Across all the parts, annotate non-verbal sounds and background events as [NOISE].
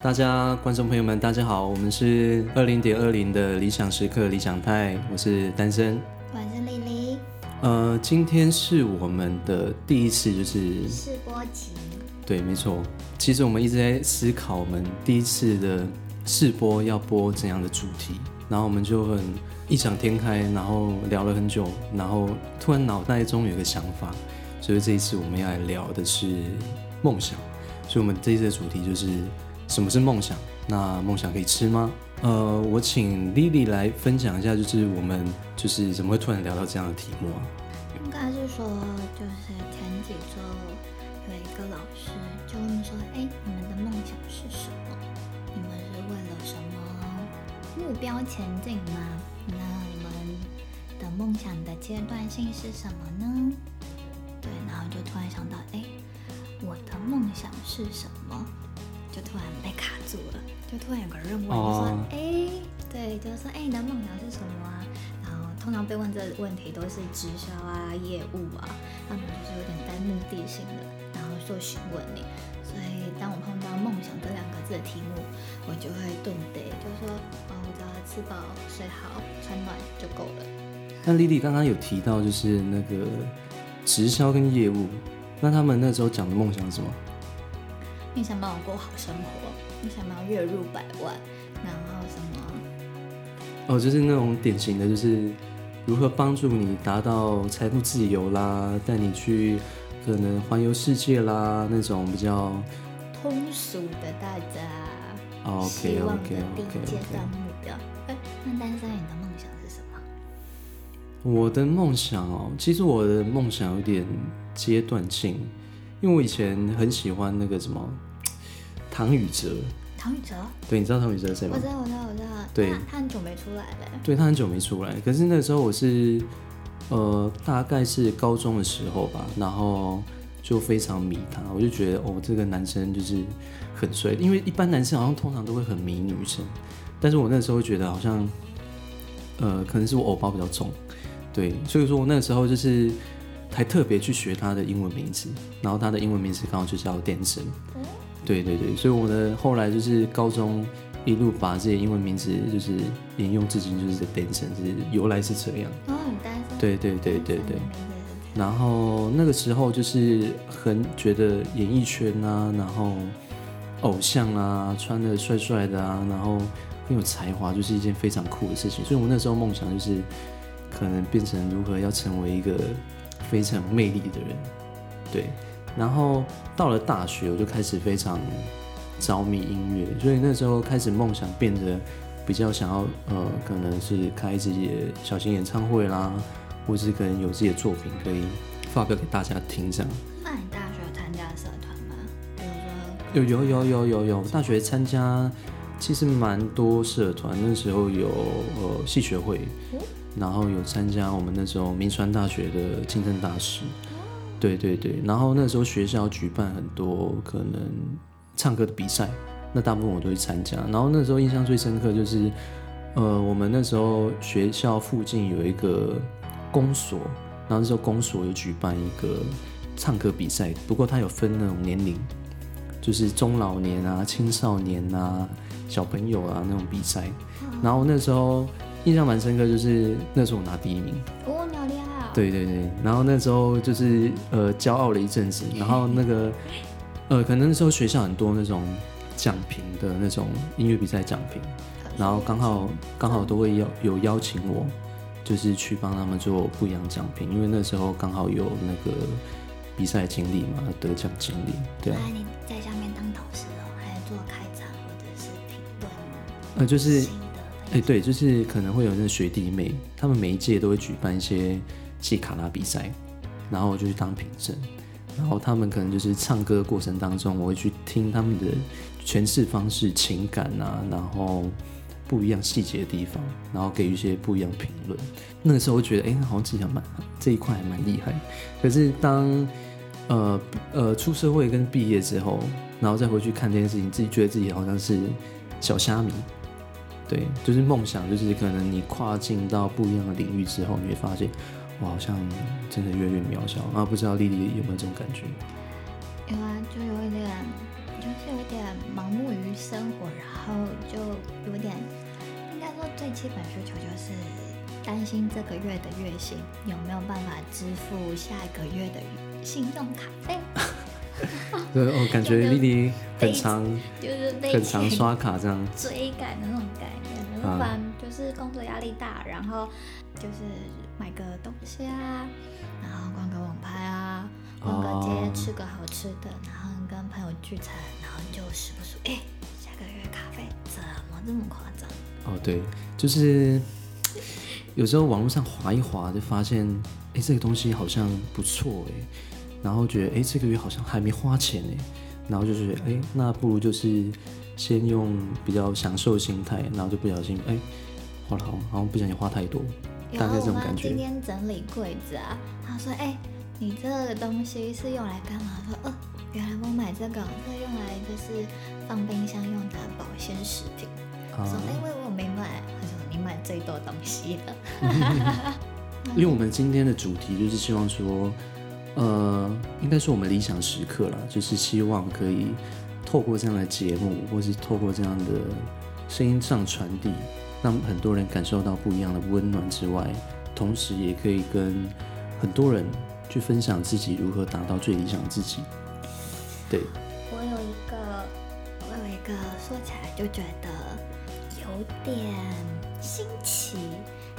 大家观众朋友们，大家好，我们是二零点二零的理想时刻理想派，我是单身，我是丽丽。呃，今天是我们的第一次，就是试播集。对，没错。其实我们一直在思考，我们第一次的试播要播怎样的主题，然后我们就很异想天开，然后聊了很久，然后突然脑袋中有个想法，所以这一次我们要来聊的是梦想。所以我们这一次的主题就是。什么是梦想？那梦想可以吃吗？呃，我请 Lily 来分享一下，就是我们就是怎么会突然聊到这样的题目啊？应该是说，就是前几周有一个老师就问说：“哎，你们的梦想是什么？你们是为了什么目标前进吗？那你们的梦想的阶段性是什么呢？”对，然后就突然想到：“哎，我的梦想是什么？”就突然被卡住了，就突然有个任务，就说：“哎、oh.，对，就是说，哎，你的梦想是什么啊？”然后通常被问这个问题都是直销啊、业务啊，他们就是有点带目的性的，然后做询问你。所以当我碰到“梦想”这两个字的题目，我就会顿得，就说：“哦，我只要吃饱、睡好、穿暖就够了。”那丽丽刚刚有提到，就是那个直销跟业务，那他们那时候讲的梦想是什么？你想帮我过好生活？你想要月入百万？然后什么？哦，就是那种典型的，就是如何帮助你达到财富自由啦，带你去可能环游世界啦，那种比较通俗的大家。Oh, OK OK OK OK。阶段目标。哎，那单身，你的梦想是什么？我的梦想哦，其实我的梦想有点阶段性，因为我以前很喜欢那个什么。唐禹哲，唐禹哲，对，你知道唐禹哲是谁吗？我知道，我知道，我知道。对，他很久没出来了。对，他很久没出来，可是那时候我是，呃，大概是高中的时候吧，然后就非常迷他，我就觉得哦，这个男生就是很帅，因为一般男生好像通常都会很迷女生，但是我那时候觉得好像，呃，可能是我偶包比较重，对，所以说我那时候就是还特别去学他的英文名字，然后他的英文名字刚好就叫 Danson。对对对，所以我的后来就是高中一路把这些英文名字就是沿用至今，就是 Danson，就是由来是这样。哦，很单身。对对对对对。然后那个时候就是很觉得演艺圈啊，然后偶像啊，穿的帅帅的啊，然后很有才华，就是一件非常酷的事情。所以我那时候梦想就是可能变成如何要成为一个非常有魅力的人，对。然后到了大学，我就开始非常着迷音乐，所以那时候开始梦想变得比较想要，呃，可能是开自己的小型演唱会啦，或是可能有自己的作品可以发表给大家听这样。那你大学有参加社团吗？比如说？有有有有有有，大学参加其实蛮多社团，那时候有呃系学会，然后有参加我们那时候铭传大学的竞争大使。对对对，然后那时候学校举办很多可能唱歌的比赛，那大部分我都会参加。然后那时候印象最深刻就是，呃，我们那时候学校附近有一个公所，然后那时候公所有举办一个唱歌比赛，不过它有分那种年龄，就是中老年啊、青少年啊、小朋友啊那种比赛。然后那时候印象蛮深刻，就是那时候我拿第一名。对对对，然后那时候就是呃骄傲了一阵子，然后那个呃可能那时候学校很多那种奖评的那种音乐比赛奖评，然后刚好刚好都会邀有邀请我，就是去帮他们做不一样奖评，因为那时候刚好有那个比赛经历嘛，得奖经历，对啊。你在下面当导师哦，还是做开场或者是评论？呃，就是哎对，就是可能会有那个学弟妹，他们每一届都会举办一些。戏卡拉比赛，然后我就去当评审，然后他们可能就是唱歌过程当中，我会去听他们的诠释方式、情感啊，然后不一样细节的地方，然后给予一些不一样评论。那个时候我觉得，哎，好像自己还蛮这一块还蛮厉害。可是当呃呃出社会跟毕业之后，然后再回去看这件事情，自己觉得自己好像是小虾米。对，就是梦想，就是可能你跨进到不一样的领域之后，你会发现。我好像真的越来越渺小啊！不知道丽丽有没有这种感觉？有啊，就有一点，就就是有点盲目于生活，然后就有点，应该说最基本需求就是担心这个月的月薪有没有办法支付下一个月的信用卡费。[LAUGHS] 对，我、哦、感觉 [LAUGHS] 莉莉很常，就是很常刷卡这样追赶的那种概念。然后不然就是工作压力大，然后就是买个东西啊，然后逛个网拍啊，逛个街，哦、吃个好吃的，然后跟朋友聚餐，然后就时不时哎，下个月咖啡怎么这么夸张？哦，对，就是有时候网络上划一划，就发现哎，这个东西好像不错哎，然后觉得哎，这个月好像还没花钱哎，然后就觉得哎，那不如就是。先用比较享受心态，然后就不小心哎，花了好，好像不小心花太多，大概这种感觉。今天整理柜子啊，他说：“哎，你这个东西是用来干嘛？”说：“哦，原来我买这个是用来就是放冰箱用的保鲜食品。啊”说：“哎，因为我没买。”他说：“你买最多东西了。[LAUGHS] ”因为我们今天的主题就是希望说，呃，应该是我们理想时刻啦，就是希望可以。透过这样的节目，或是透过这样的声音上传递，让很多人感受到不一样的温暖之外，同时也可以跟很多人去分享自己如何达到最理想的自己。对，我有一个，我有一个说起来就觉得有点新奇，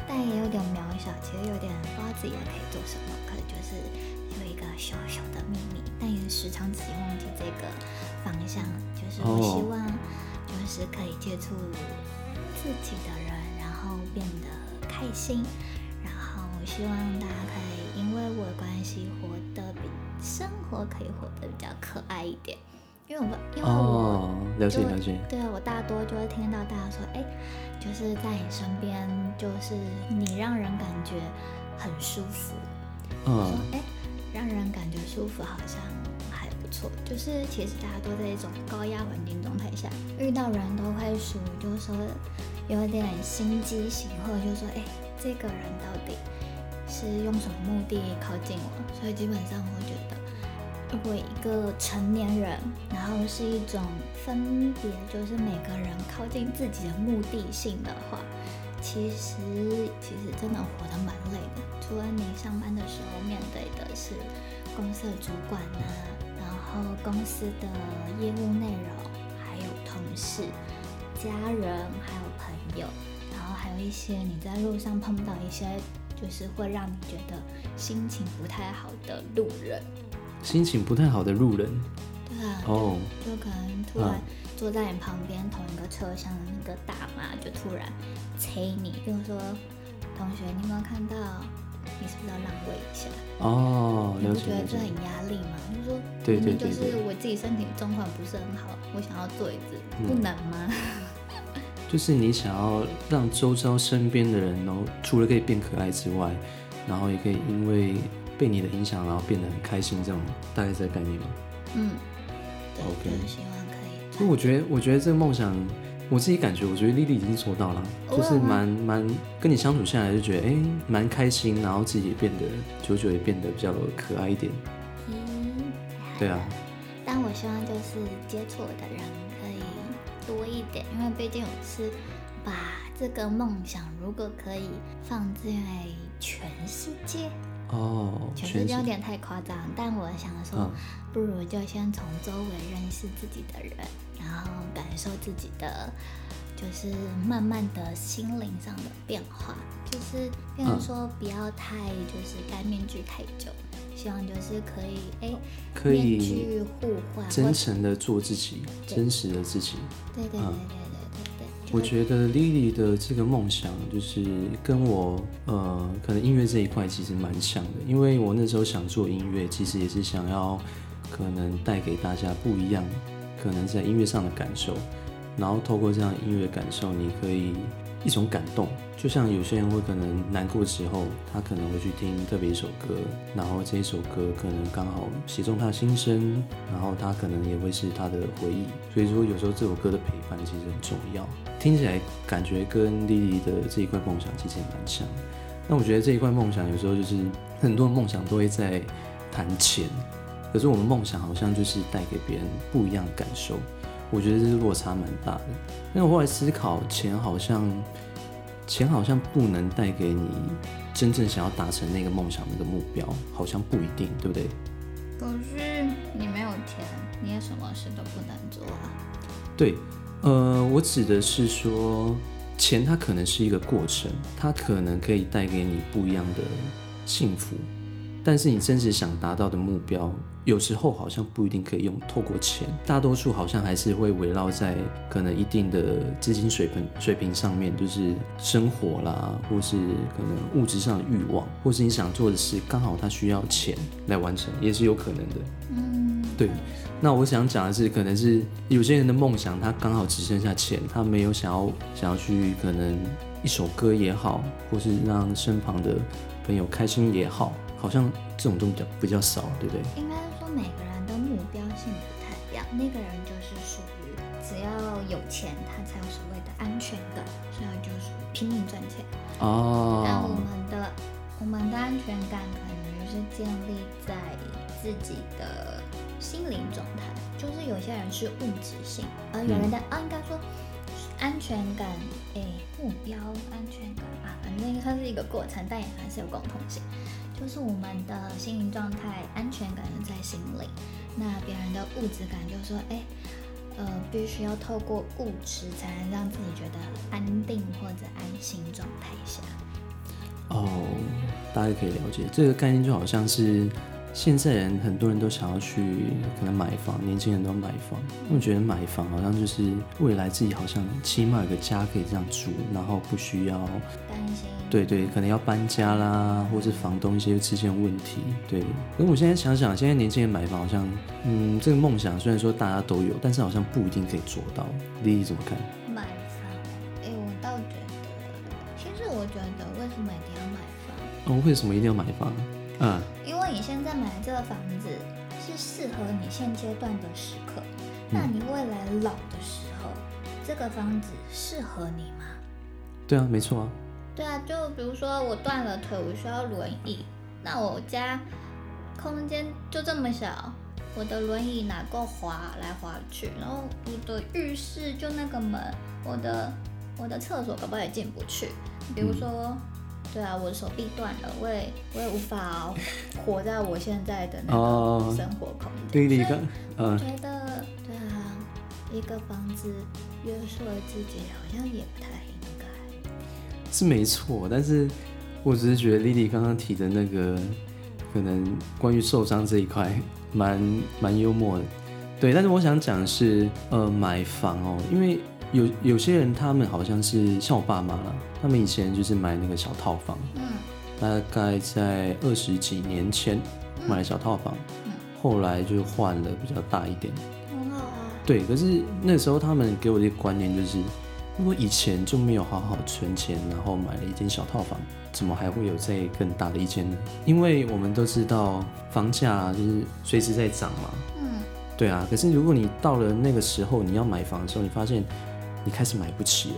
但也有点渺小，其实有点不知道自己可以做什么，可能就是有一个小小的秘密，但也时常自己忘记这个。方向就是我希望，就是可以接触自己的人，然后变得开心，然后我希望大家可以因为我的关系活得比生活可以活得比较可爱一点。因为我因为我、哦、了解了解，对我大多就会听到大家说，哎，就是在你身边，就是你让人感觉很舒服。嗯、哎，让人感觉舒服，好像。错，就是其实大家都在一种高压环境状态下，遇到人都会属于就是说有点心机型，或就是说，哎，这个人到底是用什么目的靠近我？所以基本上我觉得，如果一个成年人，然后是一种分别，就是每个人靠近自己的目的性的话，其实其实真的活得蛮累的。除了你上班的时候面对的是公司的主管啊。然后公司的业务内容，还有同事、家人，还有朋友，然后还有一些你在路上碰到一些，就是会让你觉得心情不太好的路人。心情不太好的路人。对啊。哦。Oh. 就可能突然坐在你旁边同一个车厢的那个大妈，就突然催你，就是说，同学，你有没有看到？你是不是要让位一下？哦，你不觉得这很压力吗？就是说，对对对，就是我自己身体状况不是很好，我想要坐椅子，不能吗？[LAUGHS] 就是你想要让周遭身边的人，然后除了可以变可爱之外，然后也可以因为被你的影响，然后变得很开心，这种大概这个概念吗？嗯，对，OK，希望可以。因为我觉得，我觉得这个梦想。我自己感觉，我觉得莉莉已经做到了，就是蛮蛮跟你相处下来就觉得，哎，蛮开心，然后自己也变得久久也变得比较可爱一点。嗯，对啊。但我希望就是接触的人可以多一点，因为毕竟我是把这个梦想，如果可以放在全世界。哦，全世界有点太夸张，但我想说，嗯、不如就先从周围认识自己的人，然后感受自己的，就是慢慢的心灵上的变化，就是变成说不要太就是戴面具太久，希望就是可以哎，可以互换，真诚的做自己，真实的自己，对对对对。嗯我觉得 Lily 的这个梦想就是跟我呃，可能音乐这一块其实蛮像的，因为我那时候想做音乐，其实也是想要可能带给大家不一样，可能在音乐上的感受，然后透过这样音乐的感受，你可以。一种感动，就像有些人会可能难过的时候，他可能会去听特别一首歌，然后这一首歌可能刚好写中他的心声，然后他可能也会是他的回忆。所以说，有时候这首歌的陪伴其实很重要。听起来感觉跟莉莉的这一块梦想其实也蛮像。那我觉得这一块梦想有时候就是很多梦想都会在谈钱，可是我们梦想好像就是带给别人不一样的感受，我觉得这是落差蛮大的。但我后来思考，钱好像钱好像不能带给你真正想要达成那个梦想那个目标，好像不一定，对不对？可是你没有钱，你也什么事都不能做啊。对，呃，我指的是说，钱它可能是一个过程，它可能可以带给你不一样的幸福。但是你真实想达到的目标，有时候好像不一定可以用透过钱，大多数好像还是会围绕在可能一定的资金水平水平上面，就是生活啦，或是可能物质上的欲望，或是你想做的事，刚好它需要钱来完成，也是有可能的。嗯，对。那我想讲的是，可能是有些人的梦想，他刚好只剩下钱，他没有想要想要去可能一首歌也好，或是让身旁的朋友开心也好。好像这种东西比较比较少，对不对？应该说每个人的目标性不太一样。那个人就是属于只要有钱，他才有所谓的安全感，所以就是拼命赚钱。哦。那我们的我们的安全感可能就是建立在自己的心灵状态，就是有些人是物质性，而有人的、嗯、啊，应该说安全感，哎，目标安全感啊，反正它是一个过程，但也还是有共同性。就是我们的心灵状态，安全感在心里。那别人的物质感，就说，哎，呃，必须要透过物质才能让自己觉得安定或者安心状态下。哦，大家可以了解这个概念，就好像是。现在人很多人都想要去可能买房，年轻人都买房。我觉得买房好像就是未来自己好像起码有个家可以这样住，然后不需要担心。对对，可能要搬家啦，或是房东一些出现问题。对，可是我现在想想，现在年轻人买房好像，嗯，这个梦想虽然说大家都有，但是好像不一定可以做到。丽丽怎么看？买房？哎，我倒觉得，其实我觉得为什么一定要买房？哦，为什么一定要买房？嗯。房子是适合你现阶段的时刻，那你未来老的时候，嗯、这个房子适合你吗？对啊，没错啊。对啊，就比如说我断了腿，我需要轮椅，那我家空间就这么小，我的轮椅哪够滑来滑去？然后我的浴室就那个门，我的我的厕所搞不好也进不去？比如说。嗯对啊，我的手臂断了，我也我也无法活在我现在的那个生活空间。对对对，我觉得对啊，一个房子约束了自己，好像也不太应该。是没错，但是我只是觉得莉莉刚刚提的那个，可能关于受伤这一块，蛮蛮幽默的。对，但是我想讲的是，呃，买房哦，因为。有有些人，他们好像是像我爸妈了，他们以前就是买那个小套房，嗯，大概在二十几年前买了小套房，嗯，后来就换了比较大一点，很好啊。对，可是那时候他们给我的观念就是，如果以前就没有好好存钱，然后买了一间小套房，怎么还会有再更大的一间呢？因为我们都知道房价就是随时在涨嘛，嗯，对啊。可是如果你到了那个时候你要买房的时候，你发现。你开始买不起了，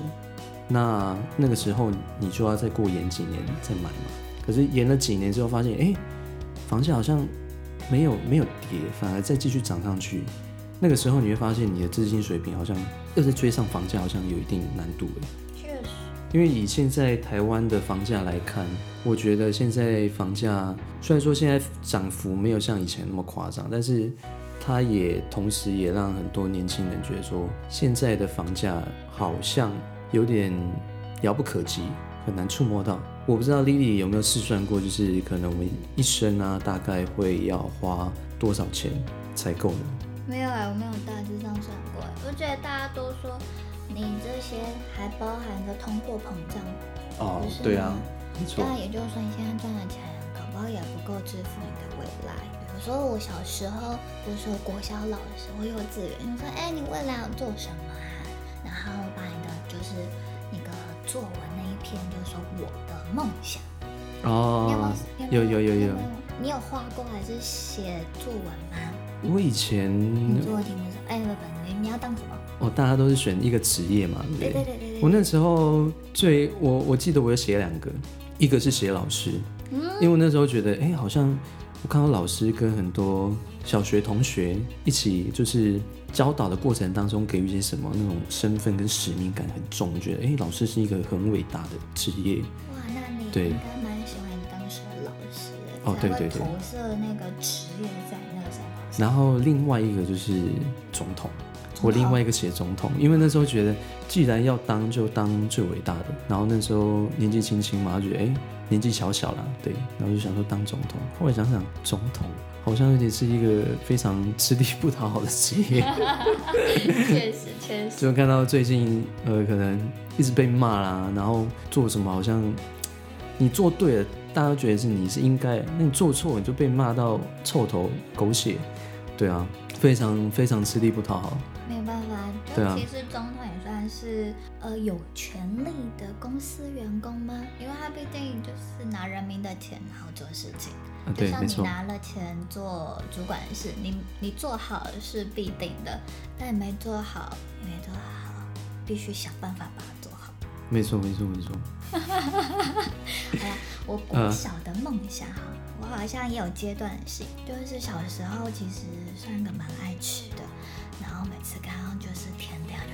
那那个时候你就要再过延几年再买嘛。可是延了几年之后，发现哎，房价好像没有没有跌，反而再继续涨上去。那个时候你会发现你的资金水平好像又在追上房价，好像有一定难度哎。确实，因为以现在台湾的房价来看，我觉得现在房价虽然说现在涨幅没有像以前那么夸张，但是。它也同时也让很多年轻人觉得说，现在的房价好像有点遥不可及，很难触摸到。我不知道 Lily 有没有试算过，就是可能我们一生啊，大概会要花多少钱才够呢？没有啊，我没有大致上算过。我觉得大家都说，你这些还包含着通货膨胀。哦，对啊，没错。那也就是说，你现在赚的钱，搞不好也不够支付你的未来。所以，我小时候，就是说国小老的时候，幼稚园就说：“哎、欸，你未来要做什么啊？”然后把你的就是那个作文那一篇，就是说我的梦想。哦，有有有有，有，你有画过还是写作文吗？我以前。你做的题目是：哎，本你你要当什么？哦，大家都是选一个职业嘛，对不对？对对对对对。我那时候最我我记得我有写两个，一个是写老师，嗯，因为我那时候觉得，哎、欸，好像。我看到老师跟很多小学同学一起就是教导的过程当中，给予一些什么那种身份跟使命感很重，觉得哎、欸，老师是一个很伟大的职业。哇，那你对应该蛮喜欢当时的老师的，哦，对对对，投射那个职业在那个身上。然后另外一个就是总统。我另外一个写总统，因为那时候觉得既然要当就当最伟大的，然后那时候年纪轻轻嘛，觉得哎年纪小小啦，对，然后就想说当总统。后来想想总统好像有点是一个非常吃力不讨好的职业，[LAUGHS] 确实确实。就看到最近呃可能一直被骂啦，然后做什么好像你做对了，大家都觉得是你是应该，那你做错你就被骂到臭头狗血，对啊，非常非常吃力不讨好。没有办法，对啊，其实总统是呃有权利的公司员工吗？因为他毕竟就是拿人民的钱然后做事情，就像你拿了钱做主管的事，你你做好是必定的，但你没做好，没做好，必须想办法把它做好。没错，没错，没错。[LAUGHS] 好了，我 [LAUGHS] 国小的梦想哈，我好像也有阶段性，就是小时候其实算个蛮爱吃的。然后每次刚刚就是天亮，就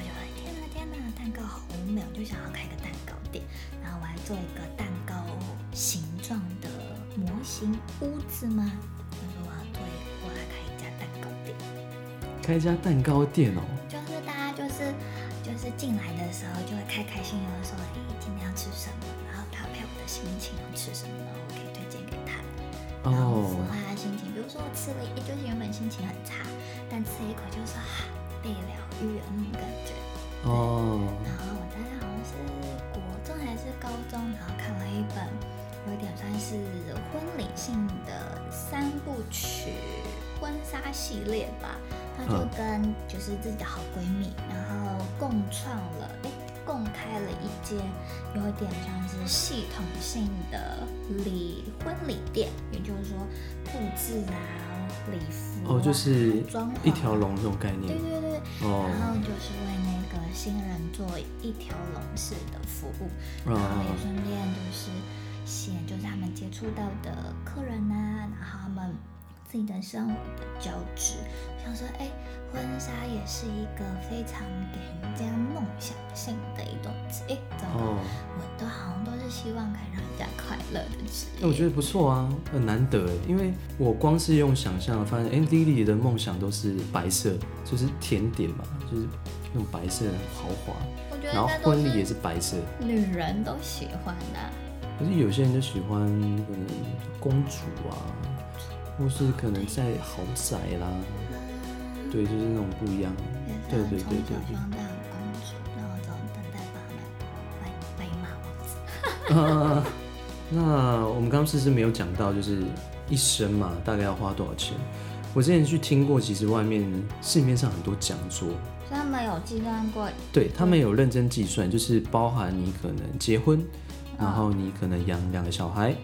蛋糕好美，我就想要开个蛋糕店。然后我还做一个蛋糕形状的模型屋子吗？我说我要做，我要开一家蛋糕店。开一家蛋糕店哦，就是大家就是就是进来的时候就会开开心心的说，哎，今天要吃什么？然后搭配我的心情要吃什么，然后我可以推荐给他，然后符合他的心情。比如说我吃了一，就是原本心情很差。但吃一口就是啊，被疗愈的那种感觉。哦。然后我当时好像是国中还是高中，然后看了一本有点算是婚礼性的三部曲婚纱系列吧。她就跟就是自己的好闺蜜，然后共创了，哎，共开了一间有点像是系统性的礼婚礼店，也就是说布置啊。礼服哦，就是一条龙这种概念。对对对，哦，然后就是为那个新人做一条龙式的服务，然后也顺便就是写，就是他们接触到的客人呐、啊，然后他们自己的生活的交织。想说，哎，婚纱也是一个非常给人家梦想性的一种职业，怎么？哦，我都好像都是希望可以让人家快乐的职业。哎，我觉得不错啊，很难得哎，因为我光是用想象发现，哎，Lily 的梦想都是白色，就是甜点嘛，就是那种白色很豪华。我觉得，然后婚礼也是白色，女人都喜欢的。可是有些人就喜欢可能公主啊，或是可能在豪宅啦。对，就是那种不一样。对对对对对。装扮公主，然后就等待爸妈来白马王子。啊，那我们刚刚是不是没有讲到，就是一生嘛，大概要花多少钱？我之前去听过，其实外面市面上很多讲座，他们有计算过。对，他们有认真计算，就是包含你可能结婚，然后你可能养两个小孩，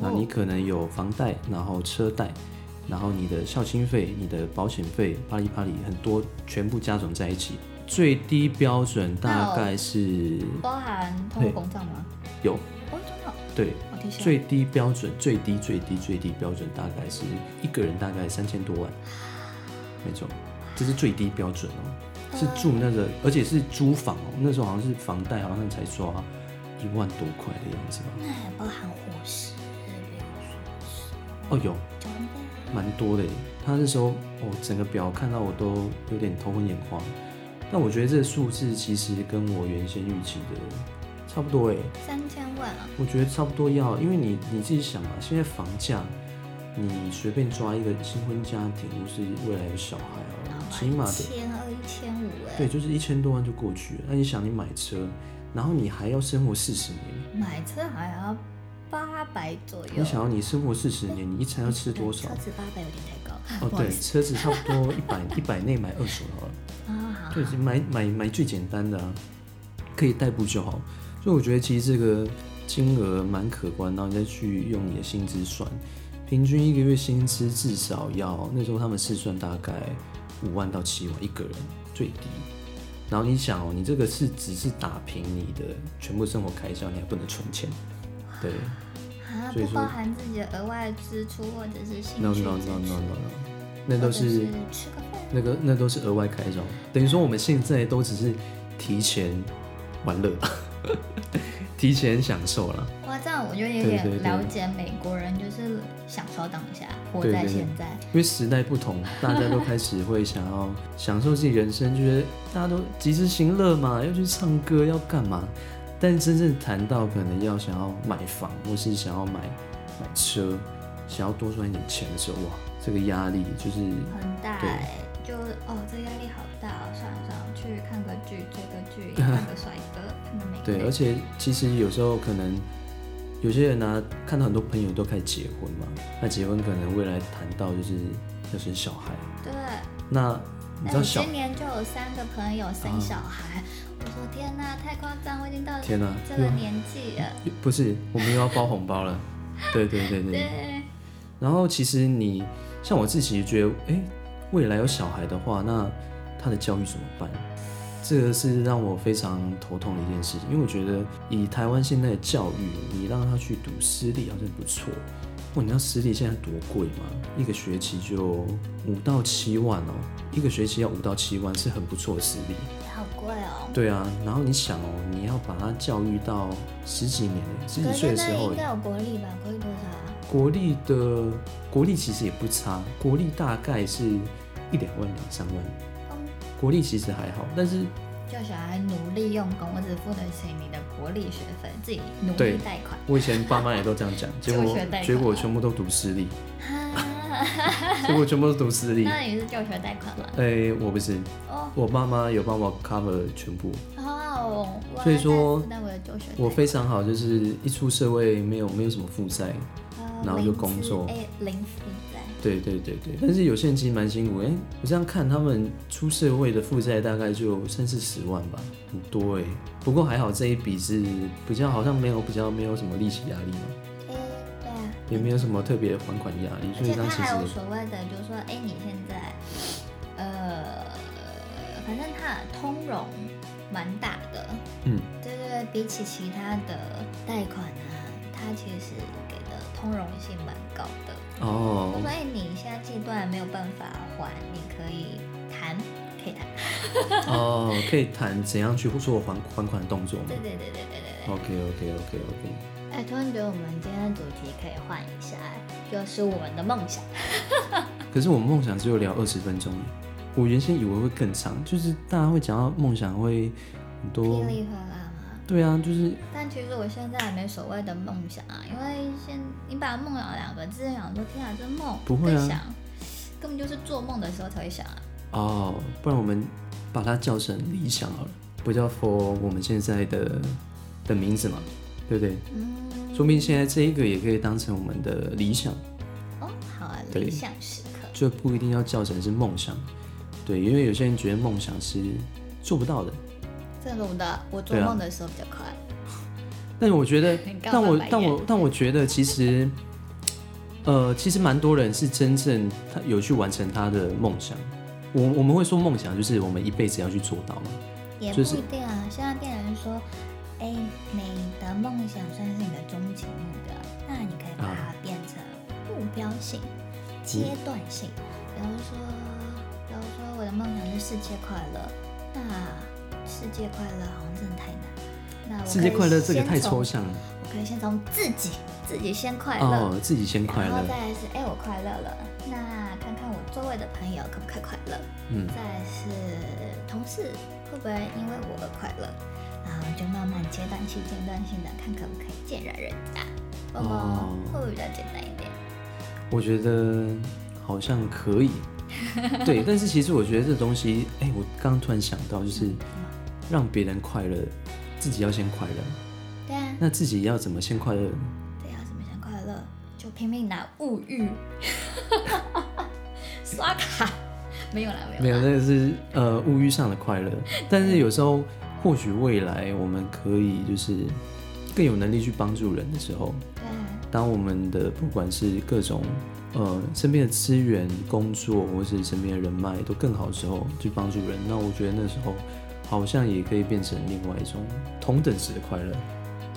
那、哦、你可能有房贷，然后车贷。然后你的孝亲费、你的保险费，啪里啪里很多，全部加总在一起，最低标准大概是包含通货膨胀吗？有。哦，真的？对，最低标准，最低最低最低标准大概是一个人大概三千多万，没错，这是最低标准哦，是住那个，而且是租房哦，那时候好像是房贷好像才刷一万多块的样子吧？那还包含伙食、哦，有。蛮多的，他那时候哦，整个表看到我都有点头昏眼花。但我觉得这个数字其实跟我原先预期的差不多哎，三千万啊。我觉得差不多要，因为你你自己想嘛，现在房价，你随便抓一个新婚家庭，或是未来的小孩啊，起码的一千二、一千五哎，对，就是一千多万就过去了。那你想，你买车，然后你还要生活四十年，买车还要。八百左右。你想要你生活四十年，你一餐要吃多少？车子八百有点太高。哦，对，车子差不多一百 [LAUGHS] 一百内买二手好了。啊，对，买买买最简单的啊，可以代步就好。所以我觉得其实这个金额蛮可观，然后你再去用你的薪资算，平均一个月薪资至少要那时候他们试算大概五万到七万一个人最低。然后你想哦，你这个是只是打平你的全部生活开销，你还不能存钱。对，啊，不包含自己的额外支出或者是兴趣支出。No no no no no no，那都是，是吃个饭，那个那都是额外开销。等于说我们现在都只是提前玩乐，[LAUGHS] 提前享受了。哇，这样我就有点了解美国人，就是享受当下，活在现在。因为时代不同，大家都开始会想要享受自己人生，觉得大家都及时行乐嘛，要去唱歌，要干嘛？但真正谈到可能要想要买房，或是想要买买车，想要多赚一点钱的时候，哇，这个压力就是很大哎，就哦，这压力好大哦，算了算了，去看个剧，追个剧，看个帅哥。对，而且其实有时候可能有些人呢、啊，看到很多朋友都开始结婚嘛，那结婚可能未来谈到就是要生小孩。对。那你知道小，今年就有三个朋友生小孩。啊我说天哪，太夸张！我已经到天哪这个年纪了。[LAUGHS] 不是，我们又要包红包了。[LAUGHS] 对对对对。对。然后其实你像我自己觉得，哎，未来有小孩的话，那他的教育怎么办？这个是让我非常头痛的一件事情，因为我觉得以台湾现在的教育，你让他去读私立好像不错。哇，你知道私立现在多贵吗？一个学期就五到七万哦，一个学期要五到七万，是很不错的私立。好贵哦。对啊，然后你想哦，你要把他教育到十几年，十几岁的时候，应该有国立吧？国立多少啊？国立的国立其实也不差，国立大概是一两万、两三万。嗯。国立其实还好，但是。叫小孩努力用功，我只付得起你的国立学费，自己努力贷款。我以前爸妈也都这样讲，[LAUGHS] 结果结果全部都读私立，[LAUGHS] 结果全部都读私立。那你是就学贷款吗？哎、欸，我不是，哦、我爸妈有帮我 cover 全部。哦，所以说，我非常好，就是一出社会没有没有什么负债，然后就工作。哎，零。对对对对，但是有些人其实蛮辛苦。哎，我这样看他们出社会的负债大概就三四十万吧，很多哎。不过还好这一笔是比较好像没有比较没有什么利息压力嘛。哎，对啊。也没有什么特别还款压力，所以他还有所谓的，就是说，哎，你现在，呃，反正他通融蛮大的。嗯。对对对，比起其他的贷款啊，他其实给的通融性蛮高的。哦，所以你现在阶段没有办法还，你可以谈，可以谈。哦，可以谈怎样去做还还款动作吗？对对对对对对对。OK OK OK OK。哎，突然觉得我们今天的主题可以换一下，就是我们的梦想。[LAUGHS] 可是我们梦想只有聊二十分钟，我原先以为会更长，就是大家会讲到梦想会很多。对啊，就是。但其实我现在还没所谓的梦想啊，因为现你把梦想两个字想说，天啊，这梦不会啊，想，根本就是做梦的时候才会想啊。哦，不然我们把它叫成理想好了，不叫 for 我们现在的的名字嘛，对不对？嗯。说明现在这一个也可以当成我们的理想。哦，好啊，理想时刻。就不一定要叫成是梦想，对，因为有些人觉得梦想是做不到的。正如的，我做梦的时候比较快。[LAUGHS] 啊、[LAUGHS] 但我觉得，但我但我但我觉得，其实，呃，其实蛮多人是真正他有去完成他的梦想。我我们会说梦想就是我们一辈子要去做到嘛，也不一定啊。现在店员说，哎、欸，你的梦想算是你的终极目标，那你可以把它变成目标性、阶、啊、段性。比如说，比如说我的梦想是世界快乐，那。世界快乐好像真的太难。那我世界快乐这个太抽象了。我可以先从自己，自己先快乐。哦，自己先快乐。然后再来是，哎、欸，我快乐了。那看看我周围的朋友可不可以快乐？嗯。再来是同事会不会因为我而快乐？然后就慢慢阶段性、阶段性的看可不可以见人人家。哦。会不会比较简单一点？我觉得好像可以。对，但是其实我觉得这东西，哎、欸，我刚刚突然想到就是。嗯让别人快乐，自己要先快乐。对啊。那自己要怎么先快乐？对啊，怎么先快乐？就拼命拿物欲，[LAUGHS] 刷卡。没有啦，没有。没有，那个是呃物欲上的快乐。但是有时候，或许未来我们可以就是更有能力去帮助人的时候。对。当我们的不管是各种呃身边的资源、工作，或是身边的人脉都更好的时候，去帮助人，那我觉得那时候。好像也可以变成另外一种同等式的快乐，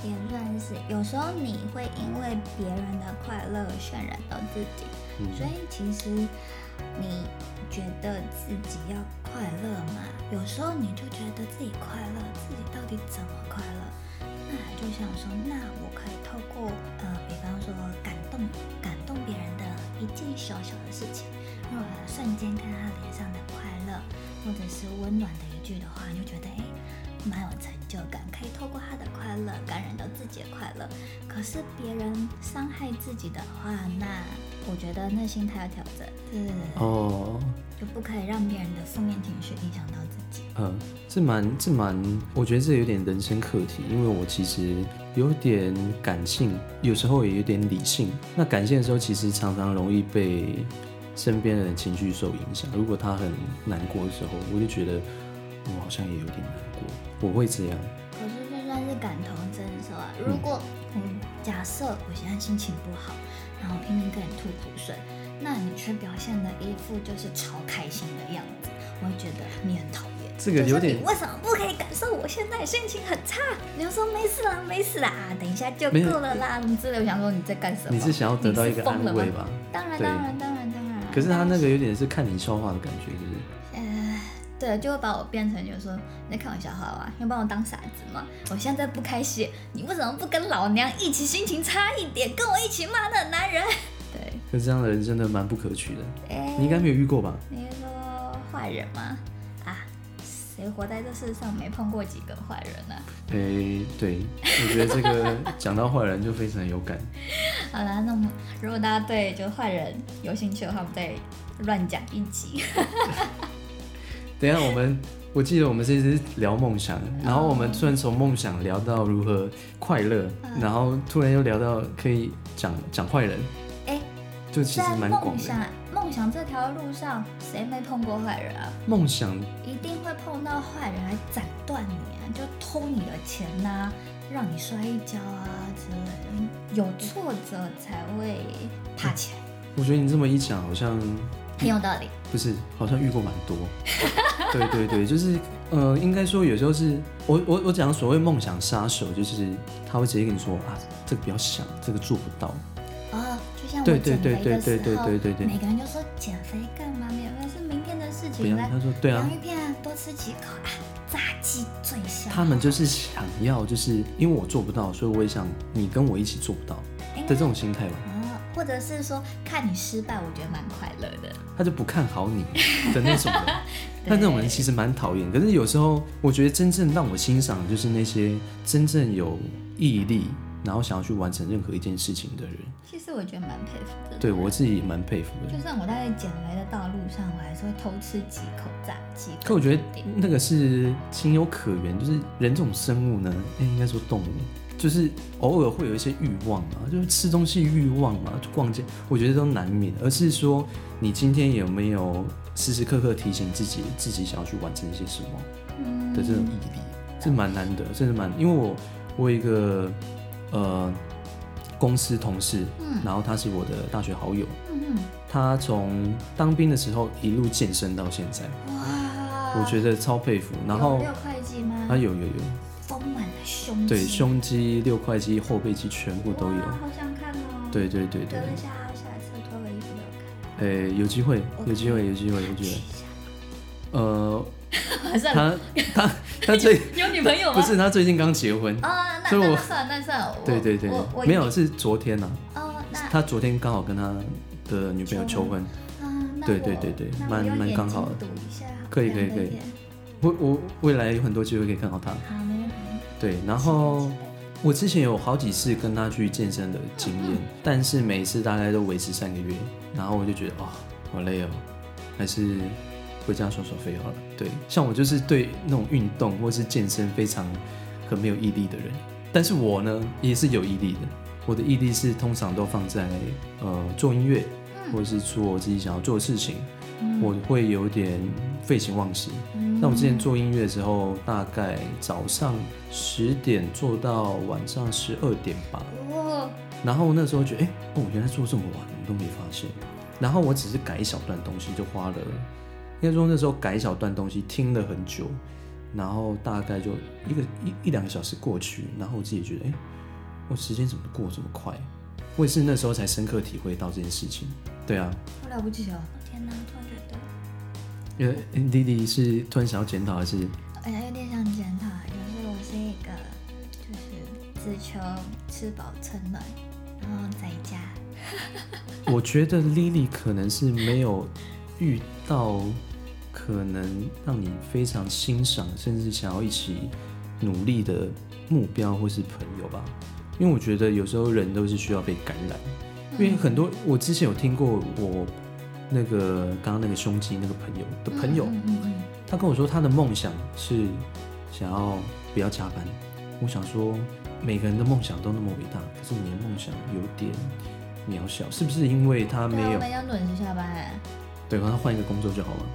也算是。有时候你会因为别人的快乐渲染到自己，嗯、所以其实，你觉得自己要快乐嘛？有时候你就觉得自己快乐，自己到底怎么快乐？那就想说，那我可以透过呃，比方说感动感动别人的一件小小的事情，如果瞬间看他脸上的或者是温暖的一句的话，你就觉得哎。诶蛮有成就感，可以透过他的快乐感染到自己的快乐。可是别人伤害自己的话，那我觉得那心态要调整，对哦，就不可以让别人的负面情绪影响到自己。嗯，这蛮这蛮，我觉得这有点人生课题，因为我其实有点感性，有时候也有点理性。那感性的时候，其实常常容易被身边的人情绪受影响。如果他很难过的时候，我就觉得我好像也有点难过。我会这样，可是就算是感同身受啊。如果嗯，假设我现在心情不好，然后拼命跟你吐苦水，那你却表现的一副就是超开心的样子，我会觉得你很讨厌。这个有点，你为什么不可以感受我现在心情很差？你就说没事啦，没事啦，等一下就够了啦。你之类，我想说你在干什么？你是想要得到一个安慰吧？当然，当然，当然，当然。可是他那个有点是看你笑话的感觉，就是。对，就会把我变成就是说你在看我笑话吧，要把我当傻子吗？我现在不开心，你为什么不跟老娘一起心情差一点，跟我一起骂那个男人？[LAUGHS] 对，可是这样的人真的蛮不可取的。哎，你应该没有遇过吧？你是说坏人吗？活在这世上没碰过几个坏人呢？哎，对，我觉得这个 [LAUGHS] 讲到坏人就非常有感。好啦，那么如果大家对就坏人有兴趣的话，我们再乱讲一集。[LAUGHS] 等一下，我们我记得我们这次聊梦想，然后我们突然从梦想聊到如何快乐，然后突然又聊到可以讲讲坏人，哎，就其实蛮广的。梦想梦想这条路上，谁没碰过坏人啊？梦想一定会碰到坏人来斩断你啊，就偷你的钱呐、啊，让你摔一跤啊之类的。有挫折才会爬起来。我觉得你这么一讲，好像。挺有道理，不是，好像遇过蛮多。[LAUGHS] 对对对，就是呃，应该说有时候是我我我讲所谓梦想杀手，就是他会直接跟你说啊，这个不要想，这个做不到。对对对对对对对对对！每个人就说减肥干嘛？减肥是明天的事情。他说对啊，洋芋片多吃几口啊，炸鸡最香。他们就是想要，就是因为我做不到，所以我也想你跟我一起做不到的这种心态吧。或者是说看你失败，我觉得蛮快乐的。他就不看好你的那种，[LAUGHS] 但那种人其实蛮讨厌。可是有时候，我觉得真正让我欣赏，就是那些真正有毅力。然后想要去完成任何一件事情的人。其实我觉得蛮佩服的。对，我自己也蛮佩服的。就算我在减肥的道路上，我还是会偷吃几口炸鸡。可我觉得那个是情有可原，就是人这种生物呢，应该说动物。就是偶尔会有一些欲望啊，就是吃东西欲望啊，逛街，我觉得都难免。而是说，你今天有没有时时刻刻提醒自己，自己想要去完成一些什么的这种毅力，是蛮难得，真的蛮。因为我我有一个呃公司同事，然后他是我的大学好友，嗯他从当兵的时候一路健身到现在，哇，我觉得超佩服。然后六块肌吗？他有有有。胸肌对胸肌、六块肌、后背肌全部都有。好想看哦！对对对对。等一下，下一次脱了衣服给我看。诶、欸，有机会，有机会，有机会，有机会。呃，[LAUGHS] 他他他最 [LAUGHS] 有女朋友吗？不是，他最近刚结婚啊。那那算那算。对对对，没有是昨天呐。哦，那他昨天刚好跟他的女朋友求婚。对对对对，蛮蛮刚好的。可以可以可以。我我未来有很多机会可以看到他。对，然后我之前有好几次跟他去健身的经验，但是每次大概都维持三个月，然后我就觉得哦，好累哦，还是回家耍耍废好了。对，像我就是对那种运动或是健身非常很没有毅力的人，但是我呢也是有毅力的，我的毅力是通常都放在呃做音乐，或者是做我自己想要做的事情，我会有点废寝忘食。那我之前做音乐的时候，大概早上十点做到晚上十二点吧。然后那时候觉得，哎，哦，原来做这么晚，我都没发现。然后我只是改一小段东西，就花了，应该说那时候改一小段东西听了很久，然后大概就一个一一两个小时过去，然后我自己觉得，哎，我时间怎么过这么快？我也是那时候才深刻体会到这件事情。对啊。好了不起哦！天哪，突然觉得。因为莉莉是突然想要检讨，还是？哎呀，有点想检讨，就是我是一个，就是只求吃饱撑暖，然后在家。我觉得 Lily 可能是没有遇到可能让你非常欣赏，甚至想要一起努力的目标或是朋友吧。因为我觉得有时候人都是需要被感染，因为很多我之前有听过我。那个刚刚那个胸肌那个朋友的朋友，他跟我说他的梦想是想要不要加班。我想说每个人的梦想都那么伟大，可是你的梦想有点渺小，是不是因为他没有？我们要准时下班。对，帮他换一个工作就好了。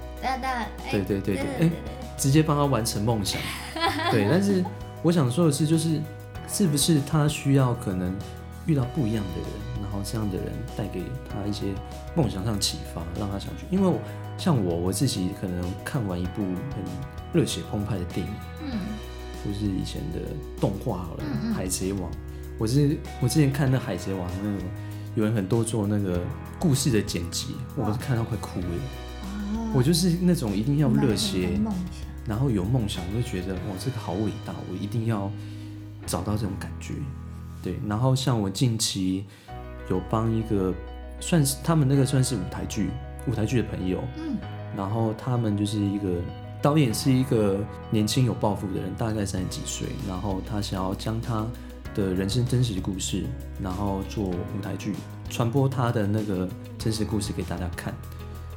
对对对对，哎，直接帮他完成梦想。[LAUGHS] 对，但是我想说的是，就是是不是他需要可能遇到不一样的人？然后这样的人带给他一些梦想上启发，让他想去。因为我像我我自己可能看完一部很热血澎湃的电影，嗯，就是以前的动画好了，嗯嗯《海贼王》。我是我之前看那《海贼王》那种，有人很多做那个故事的剪辑，我是看到快哭了。哦，我就是那种一定要热血，然后有梦想，我就觉得哇，这个好伟大，我一定要找到这种感觉。对，然后像我近期。有帮一个算是他们那个算是舞台剧舞台剧的朋友，嗯，然后他们就是一个导演是一个年轻有抱负的人，大概三十几岁，然后他想要将他的人生真实故事，然后做舞台剧传播他的那个真实故事给大家看，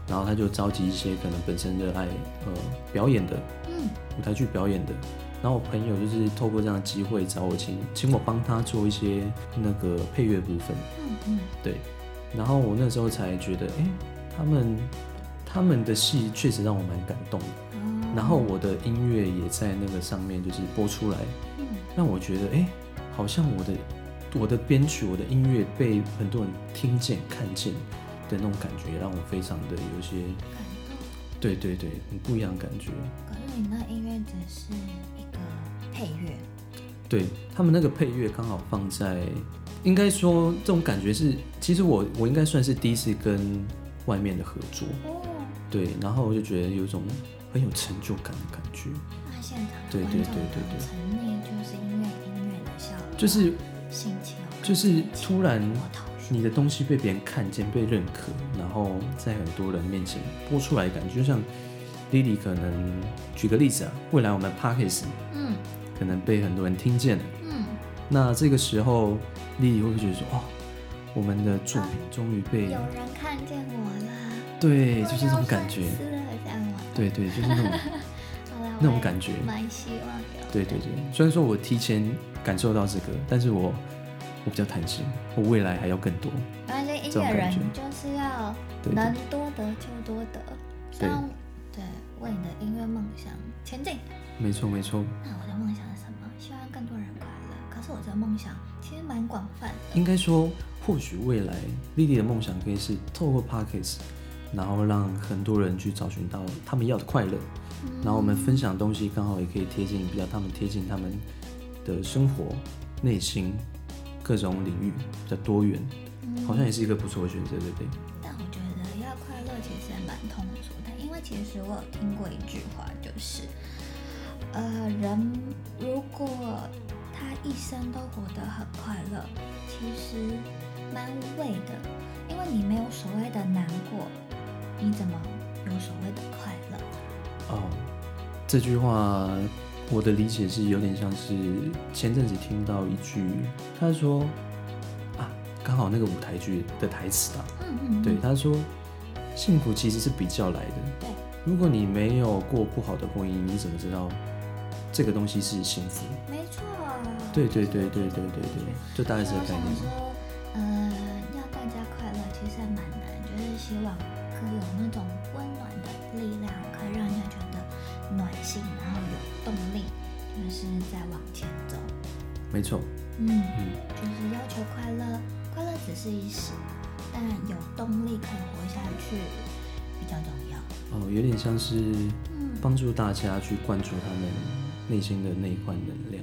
然后他就召集一些可能本身热爱呃表演的，嗯，舞台剧表演的。然后我朋友就是透过这样的机会找我请，请我帮他做一些那个配乐部分。嗯嗯，对。然后我那时候才觉得，哎，他们他们的戏确实让我蛮感动的。然后我的音乐也在那个上面就是播出来，让我觉得，哎，好像我的我的编曲、我的音乐被很多人听见、看见的那种感觉，让我非常的有些感动。对对对，很不一样的感觉。可是你那音乐只是一个。配乐，对他们那个配乐刚好放在，应该说这种感觉是，其实我我应该算是第一次跟外面的合作，哦，对，然后我就觉得有一种很有成就感的感觉。那现场对对对对对，就是心情，就是突然你的东西被别人看见、被认可，然后在很多人面前播出来的感觉，就像莉莉可能举个例子啊，未来我们 Podcast 嗯。可能被很多人听见了，嗯，那这个时候，莉莉会不会觉得说，哦，我们的作品终于被有人看见我了？对，就是这种感觉。对对，就是那种 [LAUGHS] 那种感觉。蛮希望的。对对对，虽然说我提前感受到这个，但是我我比较贪心，我未来还要更多。而且音乐人就是要能多得就多得，对对，为你的音乐梦想前进。没错没错。那我的梦想是什么？希望更多人快乐。可是。我的梦想其实蛮广泛的。应该说，或许未来莉莉的梦想可以是透过 Podcast，然后让很多人去找寻到他们要的快乐。嗯、然后我们分享的东西刚好也可以贴近比较他们贴近他们的生活、内心各种领域比较多元，嗯、好像也是一个不错的选择，对不对？但我觉得要快乐其实也蛮通俗的，因为其实我有听过一句话，就是呃，人如果他一生都活得很快乐，其实蛮无谓的，因为你没有所谓的难过，你怎么有所谓的快乐？哦，这句话我的理解是有点像是前阵子听到一句，他说啊，刚好那个舞台剧的台词啊，嗯嗯，对，他说幸福其实是比较来的，对，如果你没有过不好的婚姻，你怎么知道这个东西是幸福？没错。对对对对对对对，就大概是这个概念。没错。嗯嗯，就是要求快乐，快乐只是一时，但有动力可以活下去比较重要。哦，有点像是帮助大家去灌注他们内心的那一块能量。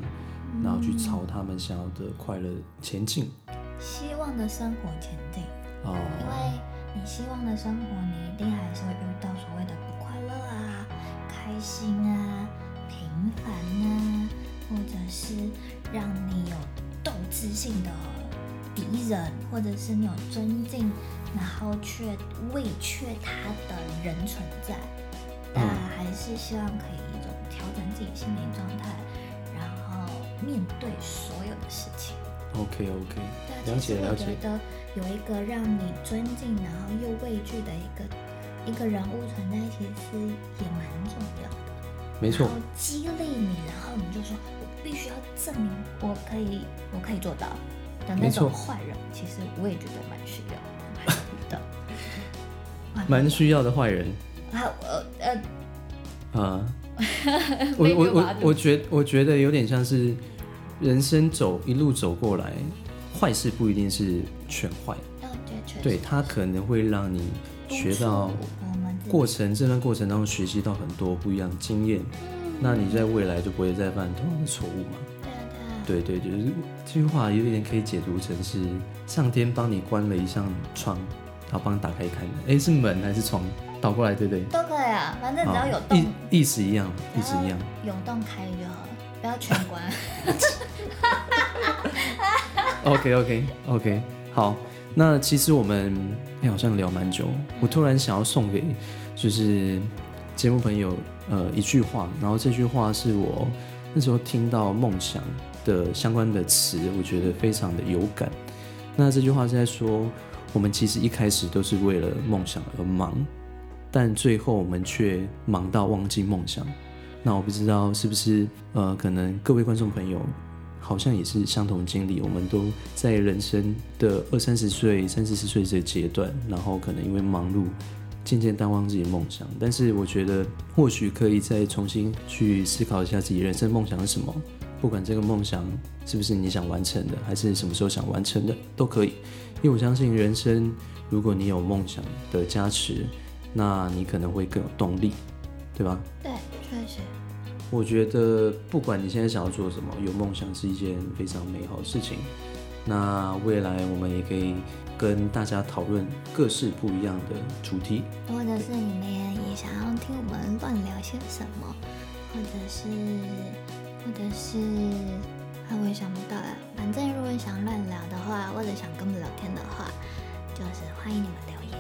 然后去朝他们想要的快乐前进，希望的生活前进。哦，因为你希望的生活，你一定还是会遇到所谓的不快乐啊、开心啊、平凡啊，或者是让你有斗志性的敌人，或者是你有尊敬，然后却畏却他的人存在。但还是希望可以一种调整自己心理状态，然后面对所有的事情。OK OK，了解了解。我觉得有一个让你尊敬，然后又畏惧的一个一个人物存在，其实也蛮重要的。没错。然后激励你，然后你就说：“我必须要证明我可以，我可以做到。”的那种坏人，其实我也觉得蛮需要 [LAUGHS] 的。蛮需要的坏人。啊呃呃啊！[LAUGHS] 我我我我觉我觉得有点像是。人生走一路走过来，坏事不一定是全坏。对，它可能会让你学到过程，这段过程当中学习到很多不一样的经验。那你在未来就不会再犯同样的错误嘛？对对，就是这句话有点可以解读成是上天帮你关了一扇窗，然后帮你打开看的。哎，是门还是窗？倒过来对不对？都可以啊，反正只要有洞，意意思一样，意思一样，有洞开就好了，不要全关。[LAUGHS] OK OK OK，好，那其实我们哎好像聊蛮久，我突然想要送给就是节目朋友呃一句话，然后这句话是我那时候听到梦想的相关的词，我觉得非常的有感。那这句话是在说，我们其实一开始都是为了梦想而忙，但最后我们却忙到忘记梦想。那我不知道是不是呃，可能各位观众朋友。好像也是相同经历，我们都在人生的二三十岁、三四十岁这个阶段，然后可能因为忙碌，渐渐淡忘自己的梦想。但是我觉得，或许可以再重新去思考一下自己人生梦想是什么。不管这个梦想是不是你想完成的，还是什么时候想完成的，都可以。因为我相信，人生如果你有梦想的加持，那你可能会更有动力，对吧？对，确实。我觉得不管你现在想要做什么，有梦想是一件非常美好的事情。那未来我们也可以跟大家讨论各式不一样的主题，或者是你们也想要听我们乱聊些什么，或者是，或者是，啊，我也想不到啊。反正如果你想乱聊的话，或者想跟我们聊天的话，就是欢迎你们留言。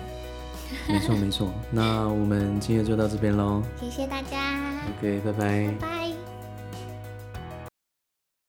没错没错，那我们今天就到这边喽。[LAUGHS] 谢谢大家。OK，拜拜。拜拜。